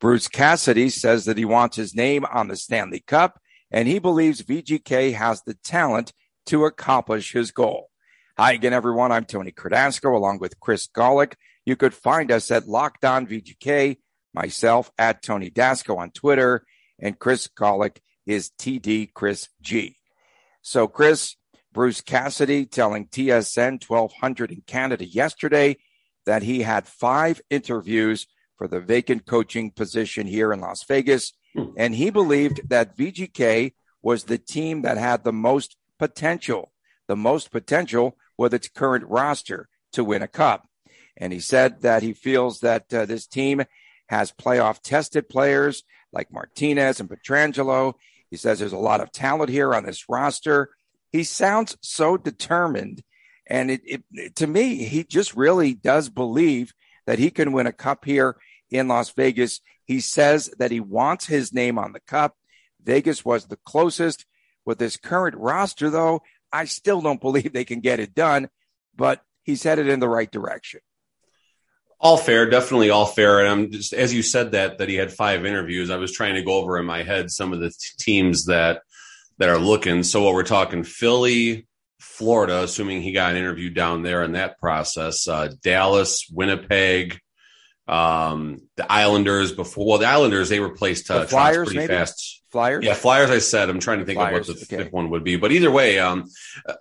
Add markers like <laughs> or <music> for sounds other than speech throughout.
Bruce Cassidy says that he wants his name on the Stanley Cup, and he believes VGK has the talent to accomplish his goal. Hi again, everyone. I'm Tony Cardasco along with Chris Golick. You could find us at Locked On VGK, myself at Tony Dasco on Twitter, and Chris Golick is TD Chris G. So, Chris, Bruce Cassidy telling TSN 1200 in Canada yesterday that he had five interviews for the vacant coaching position here in Las Vegas. Hmm. And he believed that VGK was the team that had the most potential, the most potential with its current roster to win a cup. And he said that he feels that uh, this team has playoff tested players like Martinez and Pietrangelo. He says there's a lot of talent here on this roster. He sounds so determined. And it, it, to me, he just really does believe that he can win a cup here in Las Vegas. He says that he wants his name on the cup. Vegas was the closest. With his current roster, though, I still don't believe they can get it done, but he's headed in the right direction. All fair, definitely all fair. And I'm just as you said that that he had five interviews. I was trying to go over in my head some of the t- teams that that are looking. So what we're talking: Philly, Florida, assuming he got an interview down there in that process. Uh, Dallas, Winnipeg, um, the Islanders before, well, the Islanders they replaced uh, the Flyers pretty maybe? fast. Flyers, yeah, Flyers. I said I'm trying to think Flyers, of what the okay. fifth one would be, but either way, um,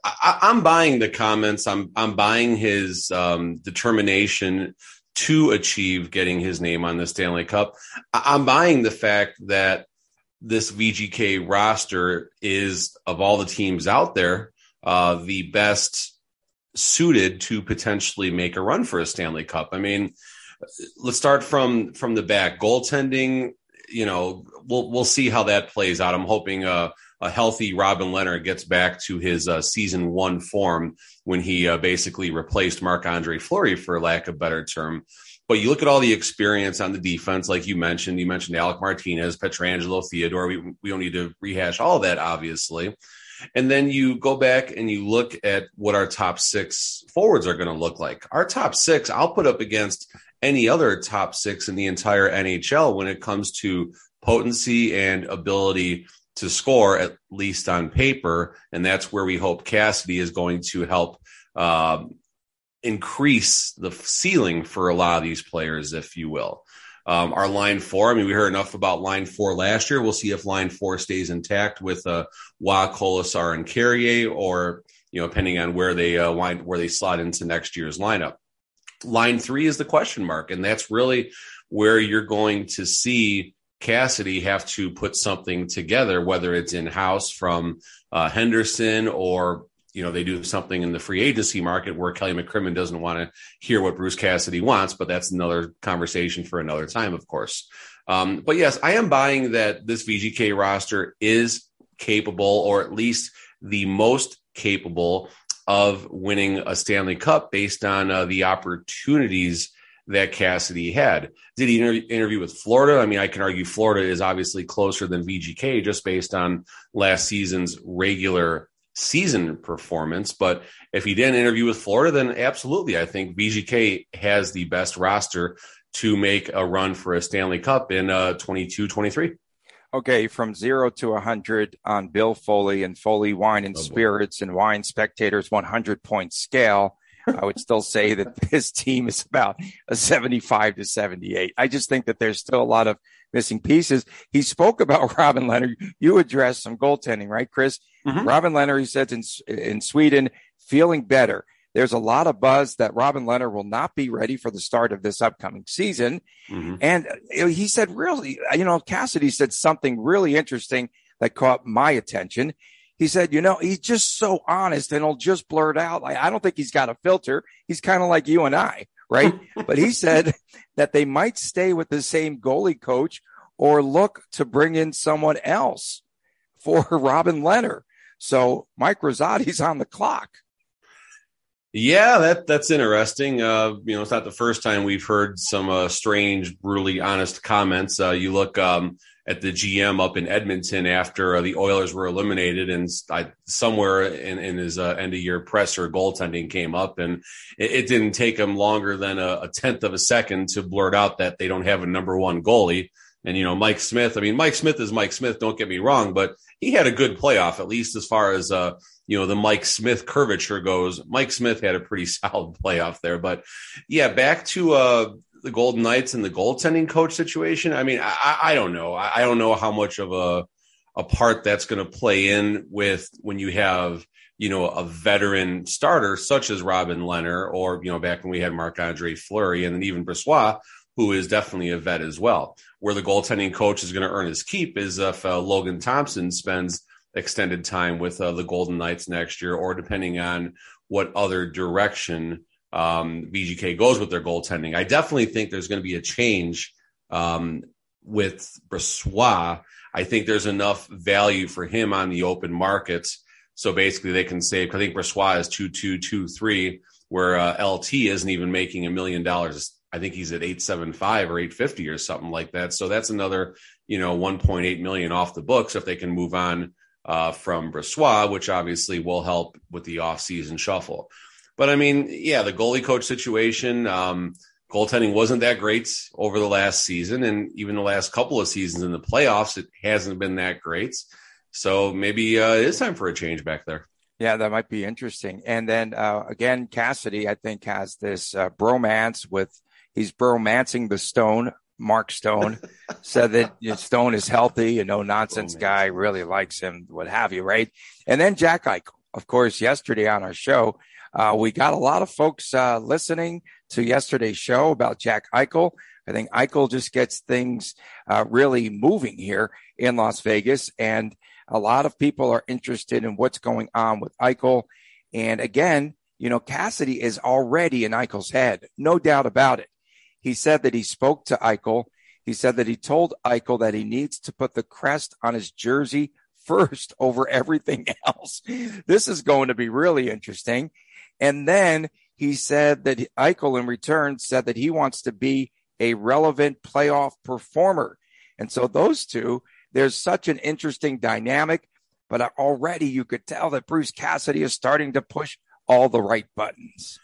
I, I'm buying the comments. I'm I'm buying his um, determination to achieve getting his name on the Stanley Cup. I, I'm buying the fact that this VGK roster is of all the teams out there, uh, the best suited to potentially make a run for a Stanley Cup. I mean let's start from from the back. Goaltending, you know, we'll we'll see how that plays out. I'm hoping a, a healthy Robin Lehner gets back to his uh, season one form when he uh, basically replaced Marc Andre Fleury, for lack of a better term. But you look at all the experience on the defense, like you mentioned. You mentioned Alec Martinez, Pietrangelo, Theodore. We we don't need to rehash all that, obviously. And then you go back and you look at what our top six forwards are going to look like. Our top six, I'll put up against any other top six in the entire NHL when it comes to potency and ability to score, at least on paper. And that's where we hope Cassidy is going to help uh, increase the ceiling for a lot of these players, if you will. Um, our line four, I mean, we heard enough about line four last year. We'll see if line four stays intact with uh, Wah, Kolesar, and Carrier, or you know, depending on where they uh, wind, where they slot into next year's lineup. Line three is the question mark, and that's really where you're going to see Cassidy have to put something together, whether it's in house from uh, Henderson or you know they do something in the free agency market where Kelly McCrimmon doesn't want to hear what Bruce Cassidy wants, but that's another conversation for another time, of course. Um, but yes, I am buying that this VGK roster is capable, or at least the most capable of winning a Stanley Cup based on uh, the opportunities that Cassidy had. Did he inter- interview with Florida? I mean, I can argue Florida is obviously closer than VGK just based on last season's regular season performance. But if he didn't interview with Florida, then absolutely, I think VGK has the best roster to make a run for a Stanley Cup in uh, 22 23. Okay, from zero to 100 on Bill Foley and Foley Wine and Oh, boy. Spirits and Wine Spectators 100 point scale. I would still say that <laughs> this team is about a 75 to 78. I just think that there's still a lot of missing pieces. He spoke about <laughs> Robin Lehner. You addressed some goaltending, right, Chris? Mhm. Robin Lehner, he said in, in Sweden, feeling better. There's a lot of buzz that Robin Lehner will not be ready for the start of this upcoming season. Mhm. And he said, really, you know, Cassidy said something really interesting that caught my attention. He said, you know, he's just so honest and he'll just blurt out. Like, I don't think he's got a filter. He's kind of like you and I, right? <laughs> but he said that they might stay with the same goalie coach or look to bring in someone else for <laughs> Robin Lehner. So Mike Rosati's on the clock. Yeah, that that's interesting. Uh, you know, it's not the first time we've heard some uh, strange, brutally honest comments. Uh, you look um, at the GM up in Edmonton after uh, the Oilers were eliminated, and I, somewhere in, in his uh, end of year presser, goaltending came up, and it, it didn't take him longer than a, a, tenth of a second to blurt out that they don't have a number one goalie. And you know, Mike Smith. I mean, Mike Smith is Mike Smith. Don't get me wrong, but he had a good playoff, at least as far as uh, you know the Mike Smith curvature goes. Mike Smith had a pretty <laughs> solid playoff there, but yeah, back to uh, the Golden Knights and the goaltending coach situation. I mean, I, I don't know. I, I don't know how much of a a part that's going to play in with when you have you know a veteran starter such as Robin Lehner, or you know back when we had Marc Andre Fleury, and then even Brossoit, who is definitely a vet as well. Where the goaltending coach is going to earn his keep is if uh, Logan Thompson spends extended time with uh, the Golden Knights next year, or depending on what other direction um, VGK goes with their goaltending. I definitely think there's going to be a change um, with Brossoit. I think there's enough value for him on the open markets. So basically, they can save. I think Brossoit is two two two three, where uh, LT isn't even making a million dollars. I think he's at eight seven five or eight fifty or something like that. So that's another you know one point eight million off the books if they can move on uh, from Brossoit, which obviously will help with the offseason shuffle. But I mean, yeah, the goalie coach situation, um, goaltending wasn't that great over the last season. And even the last couple of seasons in the playoffs, it hasn't been that great. So maybe uh, it is time for a change back there. Yeah, that might be interesting. And then uh, again, Cassidy, I think, has this uh, bromance with he's bromancing the Stone Mark Stone <laughs> said that Stone is healthy, a no nonsense oh, guy, really likes him, what have you, right? And then Jack Eichel, of course, yesterday on our show, uh, we got a lot of folks uh, listening to yesterday's show about Jack Eichel. I think Eichel just gets things uh, really moving here in Las Vegas, and a lot of people are interested in what's going on with Eichel. And again, you know, Cassidy is already in Eichel's head, no doubt about it. He said that he spoke to Eichel. He said that he told Eichel that he needs to put the crest on his jersey first <laughs> over everything else. This is going to be really interesting. And then he said that Eichel in return said that he wants to be a relevant playoff performer. And so those two, there's such an interesting dynamic, but already you could tell that Bruce Cassidy is starting to push all the right buttons.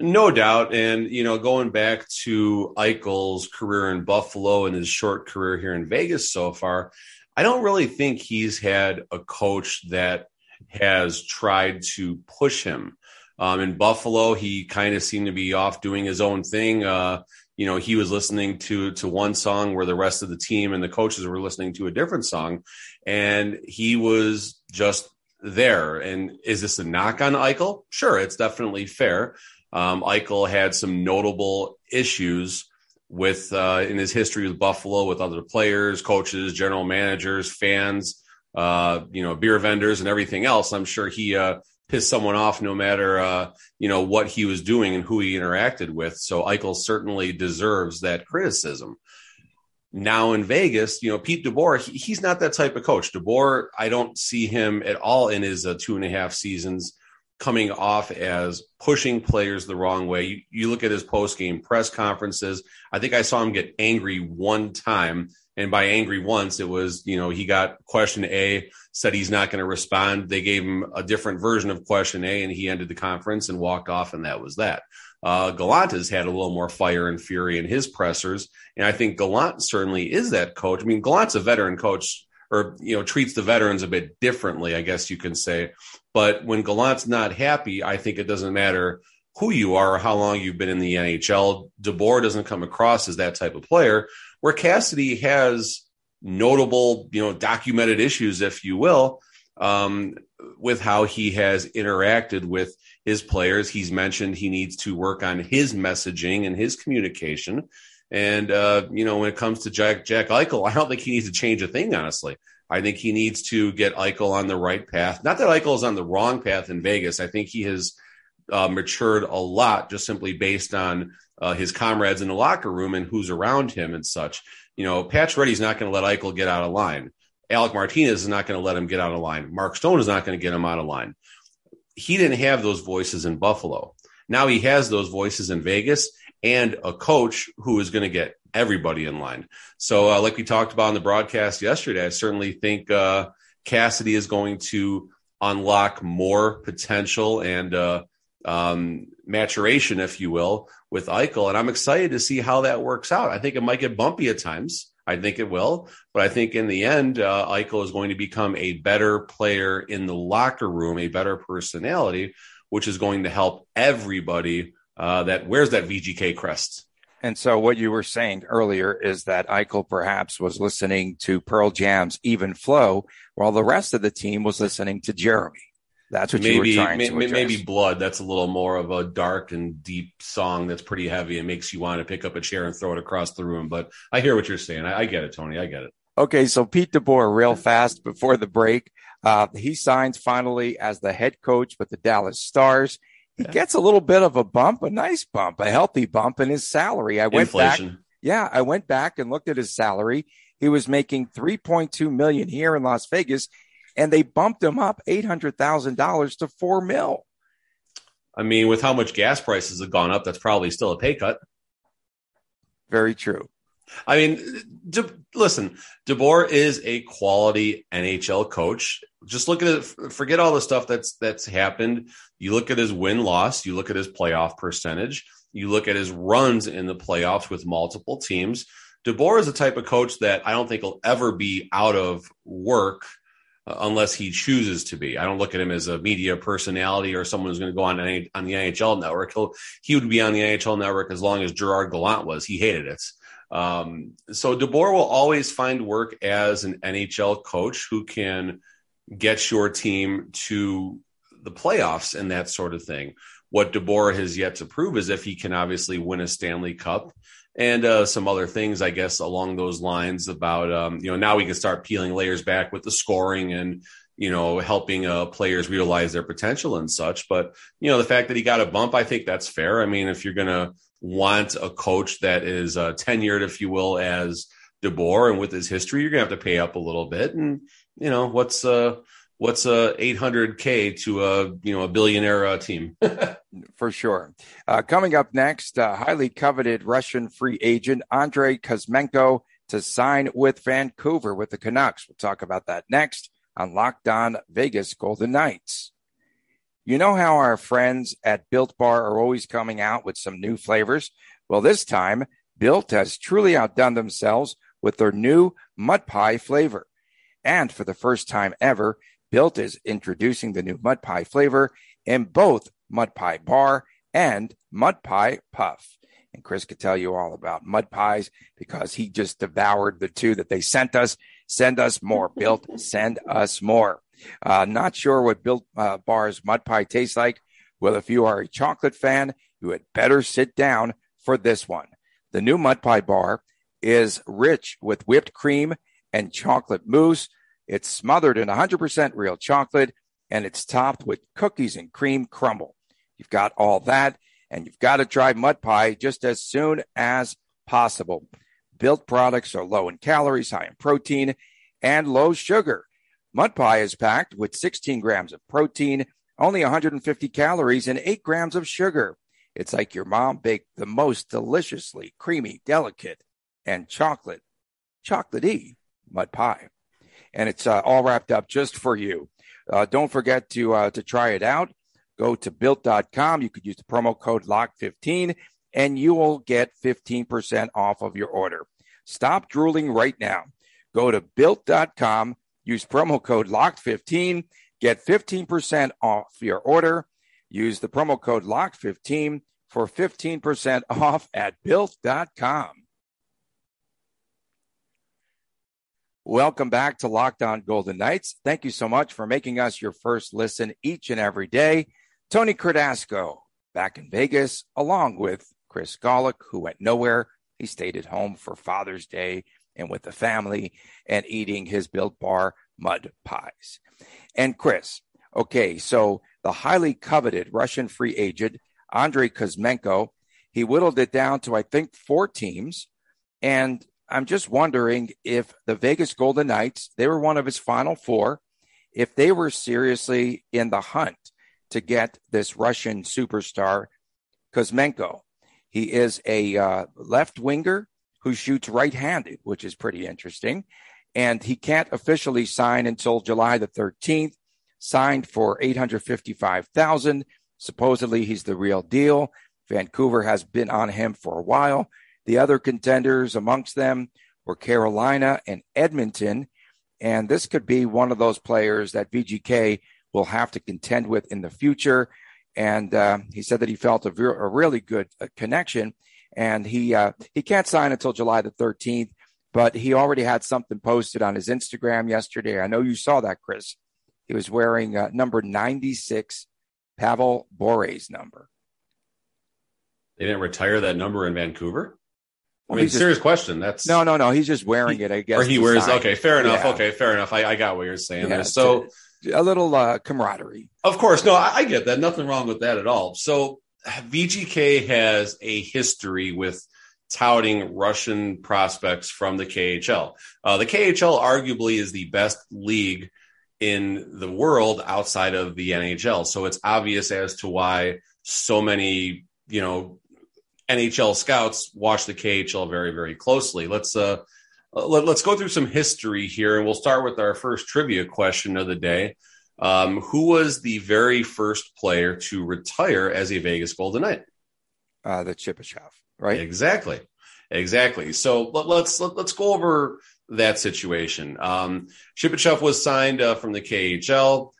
No doubt. And, you know, going back to Eichel's career in Buffalo and his short career here in Vegas so far, I don't really think he's had a coach that has tried to push him. Um, in Buffalo, he kind of seemed to be off doing his own thing. Uh, you know, he was listening to to one song where the rest of the team and the coaches were listening to a different song, and he was just there. And is this a knock on Eichel? Sure, it's definitely fair um, Eichel had some notable issues with uh, in his history with Buffalo with other players, coaches, general managers, fans, uh, you know, beer vendors, and everything else. I'm sure he uh, pissed someone off no matter uh, you know what he was doing and who he interacted with. So Eichel certainly deserves that criticism. Now in Vegas, you know, Pete DeBoer, he, he's not that type of coach. DeBoer, I don't see him at all in his uh, two and a half seasons coming off as pushing players the wrong way. You, you look at his post game press conferences. I think I saw him get angry one time. And by angry once, it was, you know, he got question A, said he's not going to respond. They gave him a different version of question A, and he ended the conference and walked off, and that was that. Uh, Gallant has had a little more fire and fury in his pressers, and I think Gallant certainly is that coach. I mean, Gallant's a veteran coach, or you know, treats the veterans a bit differently, I guess you can say. But when Gallant's not happy, I think it doesn't matter who you are or how long you've been in the NHL. DeBoer doesn't come across as that type of player. Where Cassidy has notable, you know, documented issues, if you will, um, with how he has interacted with his players. He's mentioned he needs to work on his messaging and his communication. And uh, you know, when it comes to Jack Jack Eichel, I don't think he needs to change a thing, honestly. I think he needs to get Eichel on the right path. Not that Eichel is on the wrong path in Vegas. I think he has uh, matured a lot just simply based on uh, his comrades in the locker room and who's around him and such. You know, Pacioretty's not going to let Eichel get out of line. Alec Martinez is not going to let him get out of line. Mark Stone is not going to get him out of line. He didn't have those voices in Buffalo. Now he has those voices in Vegas and a coach who is going to get everybody in line. So, uh, like we talked about in the broadcast yesterday, I certainly think uh, Cassidy is going to unlock more potential and uh, um, maturation, if you will, with Eichel. And I'm excited to see how that works out. I think it might get bumpy at times. I think it will, but I think in the end, uh, Eichel is going to become a better player in the locker room, a better personality, which is going to help everybody uh, that wears that VGK crest. And so, what you were saying earlier is that Eichel perhaps was listening to Pearl Jam's "Even Flow," while the rest of the team was listening to Jeremy. That's what maybe, you were trying may, to address. Maybe Blood. That's a little more of a dark and deep song that's pretty heavy and makes you want to pick up a chair and throw it across the room. But I hear what you're saying. I, I get it, Tony. I get it. Okay, so Pete DeBoer, real fast before the break, uh, he signs finally as the head coach with the Dallas Stars. He gets a little bit of a bump, a nice bump, a healthy bump in his salary. I went Inflation. back. Yeah, I went back and looked at his salary. He was making 3.2 million here in Las Vegas and they bumped him up $800,000 to 4 mil. I mean, with how much gas prices have gone up, that's probably still a pay cut. Very true. I mean, De, listen, DeBoer is a quality NHL coach. Just look at it. Forget all the stuff that's that's happened. You look at his win loss. You look at his playoff percentage. You look at his runs in the playoffs with multiple teams. DeBoer is the type of coach that I don't think will ever be out of work uh, unless he chooses to be. I don't look at him as a media personality or someone who's going to go on on the NHL network. He'll, he would be on the NHL network as long as Gerard Gallant was. He hated it. Um, so DeBoer will always find work as an NHL coach who can get your team to the playoffs and that sort of thing. What DeBoer has yet to prove is if he can obviously win a Stanley Cup and uh, some other things, I guess, along those lines about, um, you know, now we can start peeling layers back with the scoring and, you know, helping uh, players realize their potential and such. But, you know, the fact that he got a bump, I think that's fair. I mean, if you're going to want a coach that is uh, tenured, if you will, as DeBoer and with his history, you're going to have to pay up a little bit. And, you know, what's, uh, what's a 800k to a you know a billionaire uh, team <laughs> for sure uh, coming up next uh, highly coveted russian free agent andrei kuzmenko to sign with vancouver with the canucks we'll talk about that next on locked on vegas golden knights. You know how our friends at built bar are always coming out with some new flavors? Well this time built has truly outdone themselves with their new mud pie flavor. And for the first time ever Built is introducing the new mud pie flavor in both mud pie bar and mud pie puff. And Chris could tell you all about mud pies because he just devoured the two that they sent us. Send us more. <laughs> Built, send us more. Uh, not sure what Built uh, Bar's mud pie tastes like. Well, if you are a chocolate fan, you had better sit down for this one. The new mud pie bar is rich with whipped cream and chocolate mousse it's smothered in 100% real chocolate and it's topped with cookies and cream crumble. You've got all that and you've got to try mud pie just as soon as possible. Built products are low in calories, high in protein, and low sugar. Mud pie is packed with 16 grams of protein, only 150 calories, and 8 grams of sugar. It's like your mom baked the most deliciously creamy, delicate, and chocolate, chocolatey mud pie and it's uh, all wrapped up just for you. Uh, don't forget to uh, to try it out. Go to built.com. You could use the promo code LOCK15 and you will get 15% off of your order. Stop drooling right now. Go to built.com, use promo code LOCK15, get 15% off your order. Use the promo code LOCK15 for 15% off at built.com. Welcome back to Locked On Golden Knights. Thank you so much for making us your first listen each and every day. Tony Cardasco back in Vegas, along with Chris Gawlik, who went nowhere. He stayed at home for Father's Day and with the family and eating his built bar mud pies. And Chris, okay, so the highly coveted Russian free agent, Andrei Kuzmenko, he whittled it down to, I think, four teams. And I'm just wondering if the Vegas Golden Knights, they were one of his final four, if they were seriously in the hunt to get this Russian superstar, Kuzmenko. He is a uh, left winger who shoots right handed, which is pretty interesting. And he can't officially sign until July the 13th, signed for 855,000. Supposedly he's the real deal. Vancouver has been on him for a while. The other contenders amongst them were Carolina and Edmonton. And this could be one of those players that VGK will have to contend with in the future. And uh, he said that he felt a, ve- a really good uh, connection. And he uh, he can't sign until July the 13th, but he already had something posted on his Instagram yesterday. I know you saw that, Chris. He was wearing uh, number 96, Pavel Bure's number. They didn't retire that number in Vancouver. I mean, just, serious question. That's no, no, no. He's just wearing it. I guess. Or he wears. Sign. Okay, fair enough. Yeah. Okay, fair enough. I, I, got what you're saying yeah, there. So a little uh, camaraderie. Of course, no, I, I get that. Nothing wrong with that at all. So VGK has a history with touting Russian prospects from the KHL. Uh, the KHL arguably is the best league in the world outside of the NHL. So it's obvious as to why so many, you know, NHL scouts watch the KHL very, very closely. Let's uh, let, us go through some history here, and we'll start with our first trivia question of the day. Um, who was the very first player to retire as a Vegas Golden Knight? Uh, the Shipachev, right? Exactly, exactly. So let, us let, us go over that situation. Um, Shipachev was signed uh, from the KHL.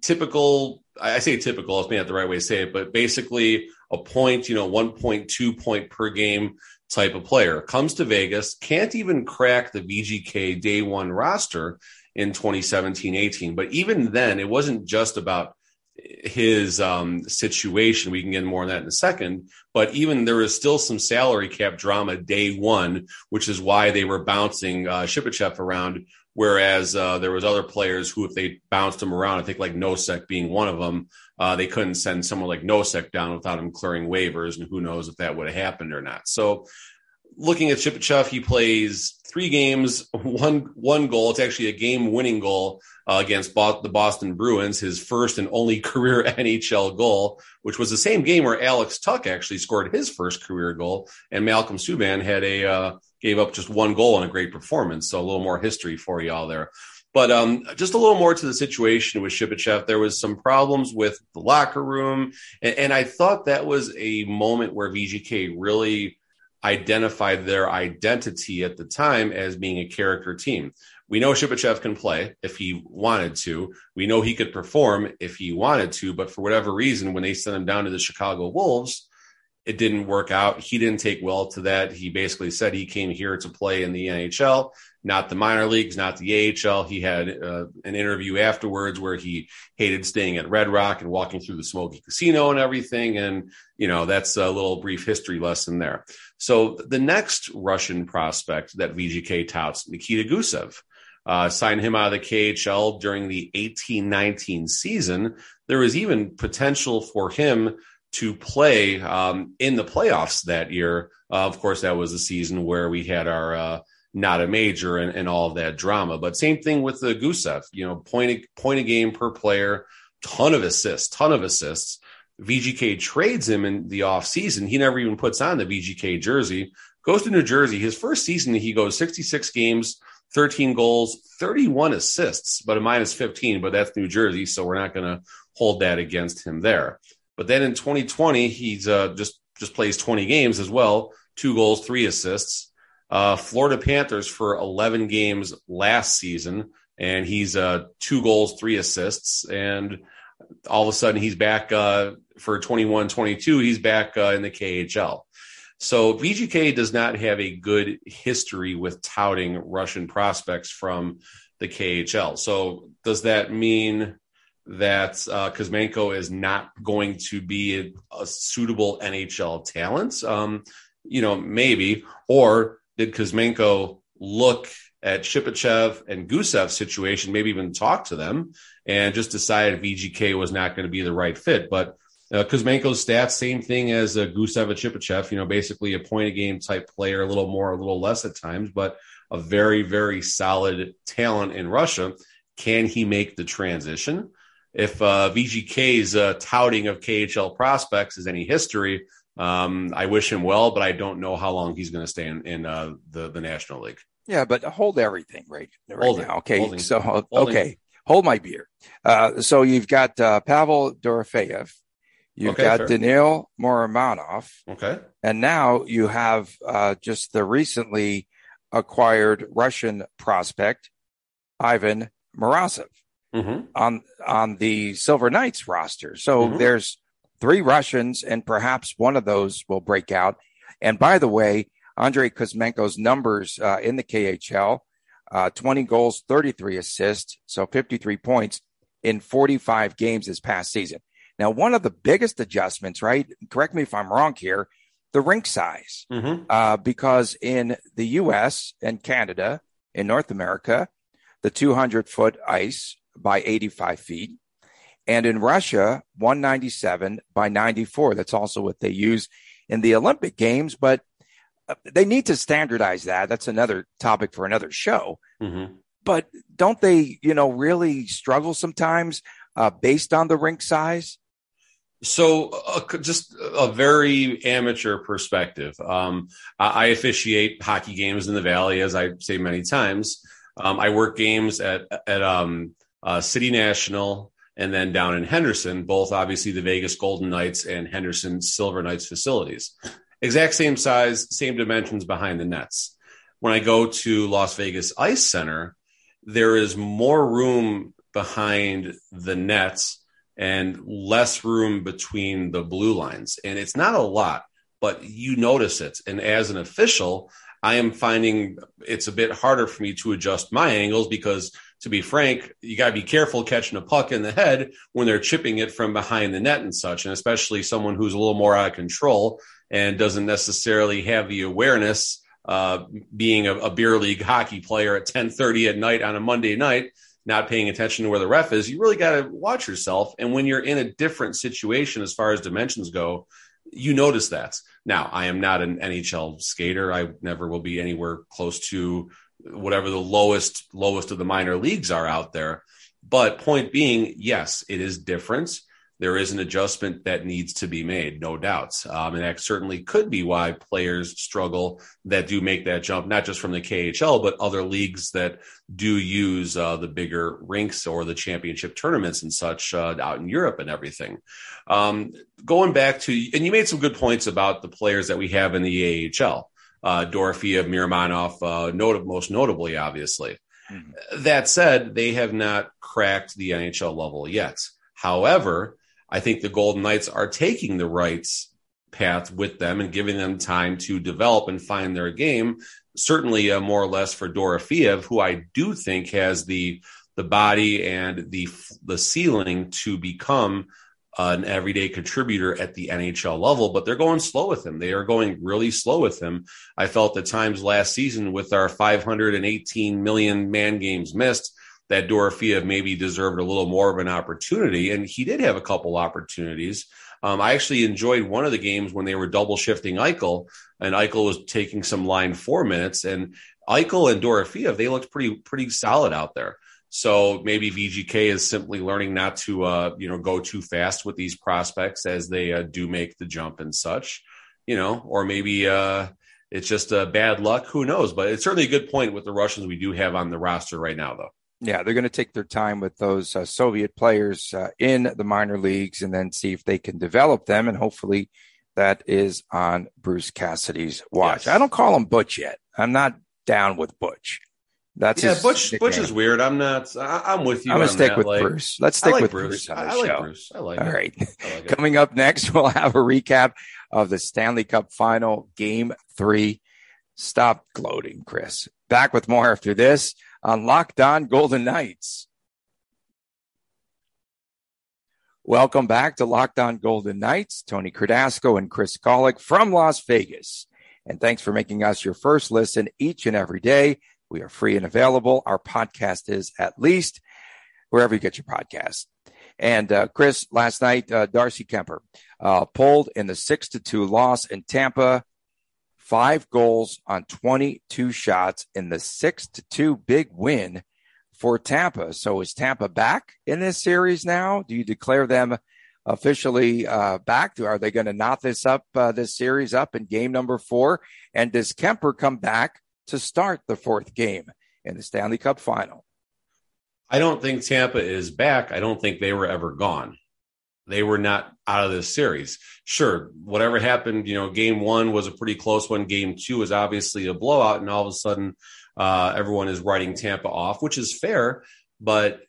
Typical, I say typical, if not the right way to say it, but basically a point, you know, 1.2 point per game type of player. Comes to Vegas, can't even crack the VGK day one roster in 2017 18. But even then, it wasn't just about his um, situation. We can get more on that in a second. But even there was still some salary cap drama day one, which is why they were bouncing uh, Shipachev around. Whereas uh, there was other players who, if they bounced him around, I think like Nosek being one of them, uh, they couldn't send someone like Nosek down without him clearing waivers, and who knows if that would have happened or not. So, looking at Shipachev, he plays three games, one one goal. It's actually a game-winning goal uh, against Bo- the Boston Bruins, his first and only <laughs> career NHL goal, which was the same game where Alex Tuch actually scored his first career goal, and Malcolm Subban had a uh, gave up just one goal and a great performance. So a little more history for y'all there. But um, just a little more to the situation with Shipachev. There was some problems with the locker room, and, and I thought that was a moment where VGK really identified their identity at the time as being a character team. We know Shipachev can play if he wanted to. We know he could perform if he wanted to, but for whatever reason, when they sent him down to the Chicago Wolves, it didn't work out. He didn't take well to that. He basically said he came here to play in the NHL, not the minor leagues, not the AHL. He had uh, an interview afterwards where he hated staying at Red Rock and walking through the smoky casino and everything. And, you know, that's a little brief history lesson there. So the next Russian prospect that VGK touts, Nikita Gusev. Uh, signed him out of the KHL during the 1819 season. There was even potential for him to play um, in the playoffs that year. Uh, of course, that was the season where we had our uh, not a major and, and, all of that drama. But same thing with the Gusev, you know, point a, point a game per player, ton of assists, ton of assists. VGK trades him in the offseason. He never even puts on the VGK jersey. Goes to New Jersey. His first season, he goes 66 games, 13 goals, 31 assists, but a minus 15. But that's New Jersey, so we're not going to hold that against him there. But then in 2020, he's uh, just just plays 20 games as well, two goals, three assists. Uh, Florida Panthers for 11 games last season, and he's uh, two goals, three assists, and all of a sudden he's back uh, for 21 22 he's back uh, in the khl so vgk does not have a good history with touting russian prospects from the khl so does that mean that uh, Kuzmenko is not going to be a, a suitable NHL talent. Um, you know, maybe. Or did Kuzmenko look at Shipachev and Gusev's situation, maybe even talk to them and just decide VGK was not going to be the right fit? But Uh, Kuzmenko's stats, same thing as uh, Gusev and Shipachev, you know, basically a point a game type player, a little more, a little less at times, but a very, very solid talent in Russia. Can he make the transition? If uh, VGK's uh, touting of KHL prospects is any history, um, I wish him well, but I don't know how long he's going to stay in, in uh, the the National League. Yeah, but hold everything right, right Holding. now. Okay, Holding. so Holding. okay, hold my beer. Uh, so you've got uh, Pavel Dorofeyev, you've Okay, got fair. Daniil Miromanov, Okay. and now you have uh, just the recently acquired Russian prospect Ivan Morozov hmm on on the Silver Knights roster. So Mhm. there's three Russians, and perhaps one of those will break out. And by the way, Andrei Kuzmenko's numbers uh, in the KHL: uh, 20 goals, 33 assists, so 53 points in 45 games this past season. Now, one of the biggest adjustments, right? Correct me if I'm wrong here. The rink size hmm uh, because in the U.S. and Canada, in North America, the 200 foot ice by 85 feet, and in Russia, 197 by 94. That's also what they use in the Olympic Games, but they need to standardize that. That's another topic for another show. hmm But don't they, you know, really struggle sometimes uh, based on the rink size? So, uh, just a very amateur perspective. Um, I I officiate hockey games in the Valley, as I say many times. Um, I work games at at um, uh, City National and then down in Henderson, both obviously the Vegas Golden Knights and Henderson Silver Knights facilities. Exact same size, same dimensions behind the nets. When I go to Las Vegas Ice Center, there is more room behind the nets and less room between the blue lines. And it's not a lot, but you notice it. And as an official, I am finding it's a bit harder for me to adjust my angles because, to be frank, you got to be careful catching a puck in the head when they're chipping it from behind the net and such. And especially someone who's a little more out of control and doesn't necessarily have the awareness. Uh, being a, a beer league hockey player at 10:30 at night on a Monday night, not paying attention to where the ref is, you really got to watch yourself. And when you're in a different situation as far as dimensions go, you notice that. Now, I am not an NHL skater. I never will be anywhere close to whatever the lowest lowest of the minor leagues are out there. But point being, yes, it is different. There is an adjustment that needs to be made, no doubts. Um, and that certainly could be why players struggle that do make that jump, not just from the KHL, but other leagues that do use uh, the bigger rinks or the championship tournaments and such uh, out in Europe and everything. Um, going back to, and you made some good points about the players that we have in the AHL. Uh, Dorofeyev, Miromanov, uh, not- most notably, obviously. Mhm. That said, they have not cracked the NHL level yet. However, I think the Golden Knights are taking the rights path with them and giving them time to develop and find their game. Certainly, uh, more or less for Dorofeyev, who I do think has the the body and the the ceiling to become an everyday contributor at the NHL level, but they're going slow with him. They are going really slow with him. I felt at times last season with our 518 million man games missed that Dorofeyev maybe deserved a little more of an opportunity, and he did have a couple opportunities. Um, I actually enjoyed one of the games when they were double shifting Eichel, and Eichel was taking some line four minutes, and Eichel and Dorofeyev they looked pretty pretty solid out there. So maybe VGK is simply learning not to, uh, you know, go too fast with these prospects as they uh, do make the jump and such, you know, or maybe uh, it's just uh, bad luck. Who knows? But it's certainly a good point with the Russians we do have on the roster right now, though. Yeah, they're going to take their time with those uh, Soviet players uh, in the minor leagues and then see if they can develop them. And hopefully that is on Bruce Cassidy's watch. Yes. I don't call him Butch yet. I'm not down with Butch. That's yeah, Butch. nickname. Butch is weird. I'm not. I, I'm with you. I'm going to stick that. with Like, Bruce. Let's stick like with Bruce. Bruce, I, I like. Bruce. I like All right. Like it. Coming up next, <laughs> we'll have a recap of the Stanley Cup final game three. Stop gloating, Chris. Back with more after this on Locked On Golden Knights. Welcome back to Locked On Golden Knights. Tony Cardasco and Chris Golick from Las Vegas. And thanks for making us your first listen each and every day. We are free and available. Our podcast is at least wherever you get your podcast. And uh, Chris, last night, uh, Darcy Kuemper uh, pulled in the six to two loss in Tampa. Five goals on 22 shots in the six to two big win for Tampa. So is Tampa back in this series now? Do you declare them officially uh, back? Are they going to knot this up, uh, this series up in game number four? And does Kuemper come back to start the fourth game in the Stanley Cup final? I don't think Tampa is back. I don't think they were ever gone. They were not out of this series. Sure, whatever happened, you know, game one was a pretty close one. Game two was obviously a blowout, and all of a sudden, uh, everyone is writing Tampa off, which is fair. But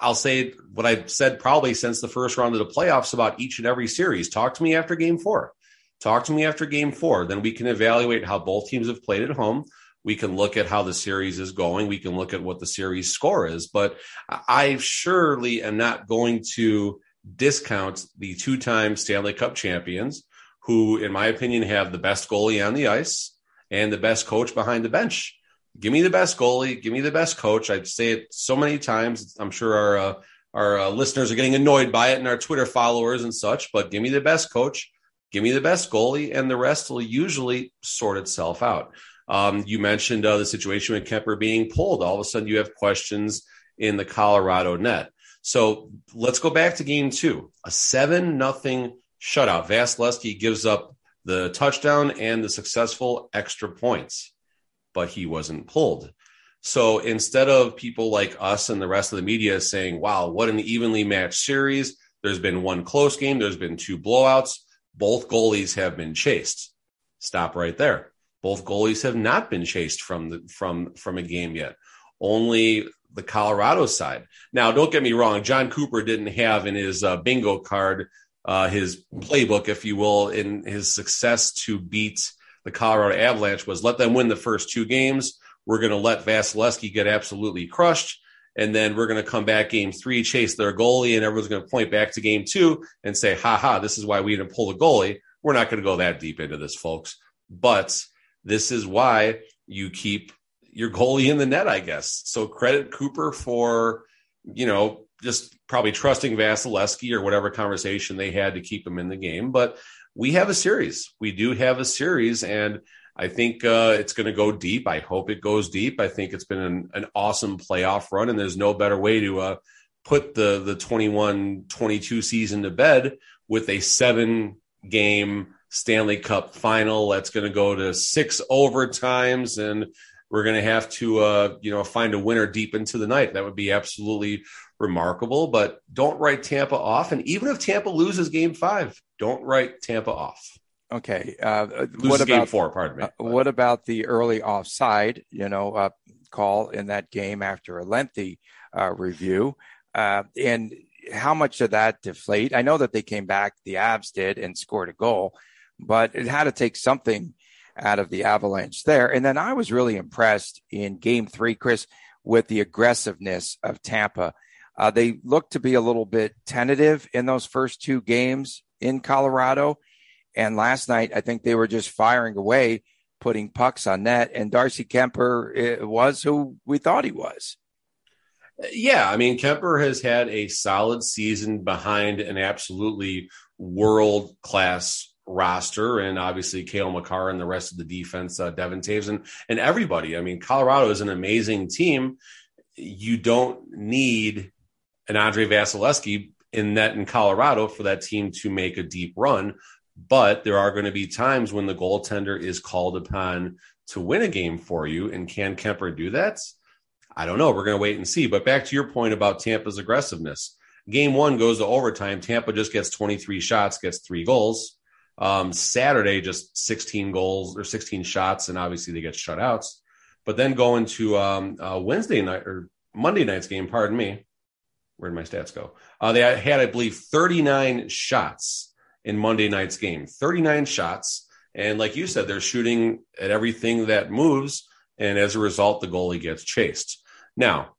I'll say what I've said probably since the first round of the playoffs about each and every series. Talk to me after game four. Talk to me after game four. Then we can evaluate how both teams have played at home. We can look at how the series is going. We can look at what the series score is. But I surely am not going to discount the two time Stanley Cup champions, who, in my opinion, have the best goalie on the ice and the best coach behind the bench. Give me the best goalie. Give me the best coach. I say it so many times. I'm sure our uh, our uh, listeners are getting annoyed by it and our Twitter followers and such. But give me the best coach. Give me the best goalie, and the rest will usually sort itself out. Um, you mentioned uh, the situation with Kuemper being pulled. All of a sudden, you have questions in the Colorado net. So let's go back to game two. A seven nothing shutout. Vasilevskiy gives up the touchdown and the successful extra points, but he wasn't pulled. So instead of people like us and the rest of the media saying, wow, what an evenly matched series, there's been one close game, there's been two blowouts, both goalies have been chased. Stop right there. Both goalies have not been chased from the from from a game yet. Only the Colorado side. Now, don't get me wrong. Jon Cooper didn't have in his uh, bingo card uh, his playbook, if you will, in his success to beat the Colorado Avalanche was let them win the first two games. We're going to let Vasilevskiy get absolutely crushed. And then we're going to come back game three, chase their goalie, and everyone's going to point back to game two and say, ha ha, this is why we didn't pull the goalie. We're not going to go that deep into this, folks. But this is why you keep your goalie in the net, I guess. So credit Cooper for, you know, just probably trusting Vasilevskiy or whatever conversation they had to keep him in the game. But we have a series. We do have a series, and I think uh, it's going to go deep. I hope it goes deep. I think it's been an, an awesome playoff run, and there's no better way to uh, put the the 21 22 season to bed with a seven game Stanley Cup final that's going to go to six overtimes and we're going to have to, uh, you know, find a winner deep into the night. That would be absolutely remarkable. But don't write Tampa off. And even if Tampa loses Game Five, don't write Tampa off. Okay. Uh, what about Game Four? Pardon me. Uh, what about the early offside? You know, uh, call in that game after a lengthy uh, review, uh, and how much did that deflate? I know that they came back, the Abs did, and scored a goal, but it had to take something out of the Avalanche there. And then I was really impressed in game three, Chris, with the aggressiveness of Tampa. Uh, they looked to be a little bit tentative in those first two games in Colorado. And last night, I think they were just firing away, putting pucks on net. And Darcy Kuemper eh, was who we thought he was. Yeah, I mean, Kuemper has had a solid season behind an absolutely world class roster and obviously Cale Makar and the rest of the defense, uh, Devon Toews and, and everybody. I mean, Colorado is an amazing team. You don't need an Andrei Vasilevskiy in net in Colorado for that team to make a deep run. But there are going to be times when the goaltender is called upon to win a game for you. And can Kuemper do that? I don't know. We're going to wait and see. But back to your point about Tampa's aggressiveness. Game one goes to overtime. Tampa just gets 23 shots, gets three goals. Um, Saturday, just 16 goals or 16 shots, and obviously they get shutouts. But then going to um, uh, Wednesday night or Monday night's game, pardon me, where did my stats go? Uh, they had, I believe, 39 shots in Monday night's game. 39 shots. And like you said, they're shooting at everything that moves. And as a result, the goalie gets chased. Now,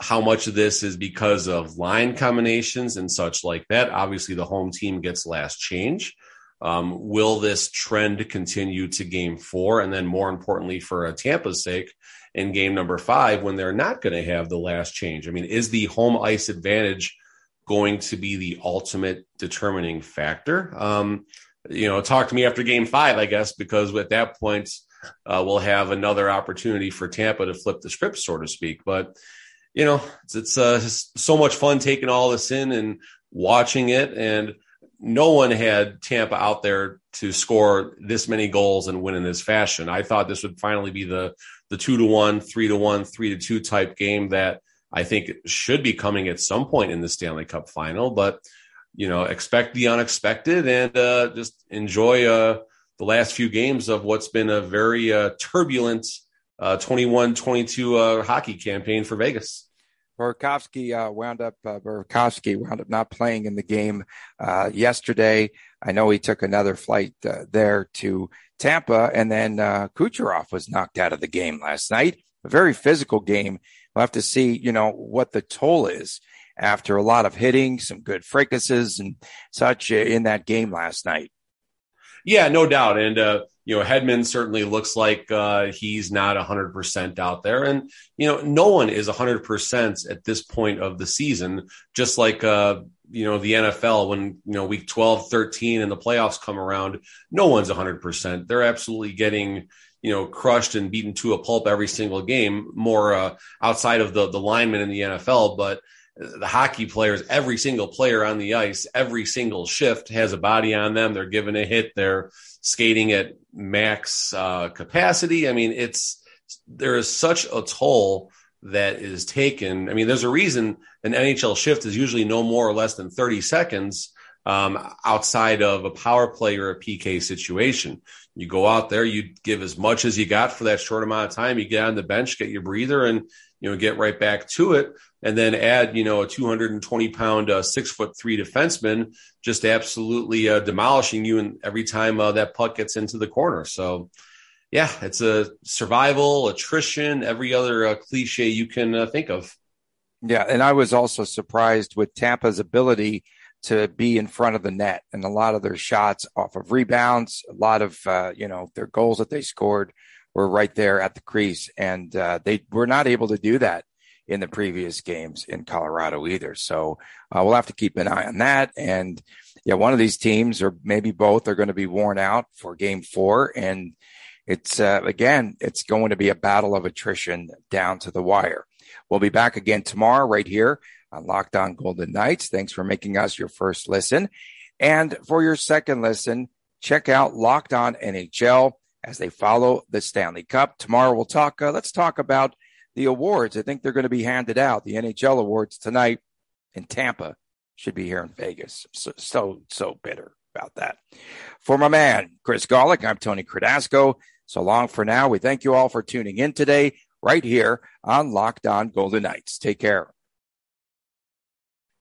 how much of this is because of line combinations and such like that. Obviously, the home team gets last change. Um, will this trend continue to game four? And then, more importantly, for Tampa's sake, in game number five, when they're not going to have the last change? I mean, is the home ice advantage going to be the ultimate determining factor. Um, you know, talk to me after game five, I guess, because at that point, uh, we'll have another opportunity for Tampa to flip the script, so to speak. But, you know, it's, it's uh, so much fun taking all this in and watching it. And no one had Tampa out there to score this many goals and win in this fashion. I thought this would finally be the the two to one, three to one, three to two type game that I think should be coming at some point in the Stanley Cup final. But you know, expect the unexpected and uh, just enjoy uh, the last few games of what's been a very uh, turbulent 21-22 uh, uh, hockey campaign for Vegas. Burakovsky uh, wound up. Uh, Burakovsky wound up not playing in the game uh, yesterday. I know he took another flight uh, there to Tampa, and then uh, Kucherov was knocked out of the game last night. A very physical game. We'll have to see, you know, what the toll is after a lot of hitting, some good fricases and such in that game last night. Yeah, no doubt. And, uh, you know, Hedman certainly looks like uh, he's not 100% out there. And, you know, no one is 100% at this point of the season, just like, uh, you know, the NFL when, you know, week 12, 13 and the playoffs come around, no one's 100%. They're absolutely getting, you know, crushed and beaten to a pulp every single game, more uh, outside of the, the linemen in the NFL. But, the hockey players, every single player on the ice, every single shift has a body on them. They're given a hit. They're skating at max uh, capacity. I mean, it's there is such a toll that is taken. I mean, there's a reason an NHL shift is usually no more or less than 30 seconds um, outside of a power play or a PK situation. You go out there, you give as much as you got for that short amount of time. You get on the bench, get your breather, and you know get right back to it and then add, you know, a 220 pound, uh, six foot three defenseman just absolutely uh, demolishing you and every time uh, that puck gets into the corner. So, yeah, it's a survival, attrition, every other uh, cliche you can uh, think of. Yeah, and I was also surprised with Tampa's ability to be in front of the net and a lot of their shots off of rebounds, a lot of uh, you know their goals that they scored were right there at the crease, and they were not able to do that in the previous games in Colorado either. So uh, we'll have to keep an eye on that. And yeah, one of these teams or maybe both are going to be worn out for game four. And it's, uh, again, it's going to be a battle of attrition down to the wire. We'll be back again tomorrow right here on Locked On Golden Knights. Thanks for making us your first listen. And for your second listen, check out Locked On NHL as they follow the Stanley Cup. Tomorrow we'll talk, uh, let's talk about the awards. I think they're going to be handed out. The NHL awards tonight in Tampa should be here in Vegas. So, so, so bitter about that. For my man, Chris Gawlik, I'm Tony Cardasco. So long for now. We thank you all for tuning in today, right here on Locked On Golden Knights. Take care.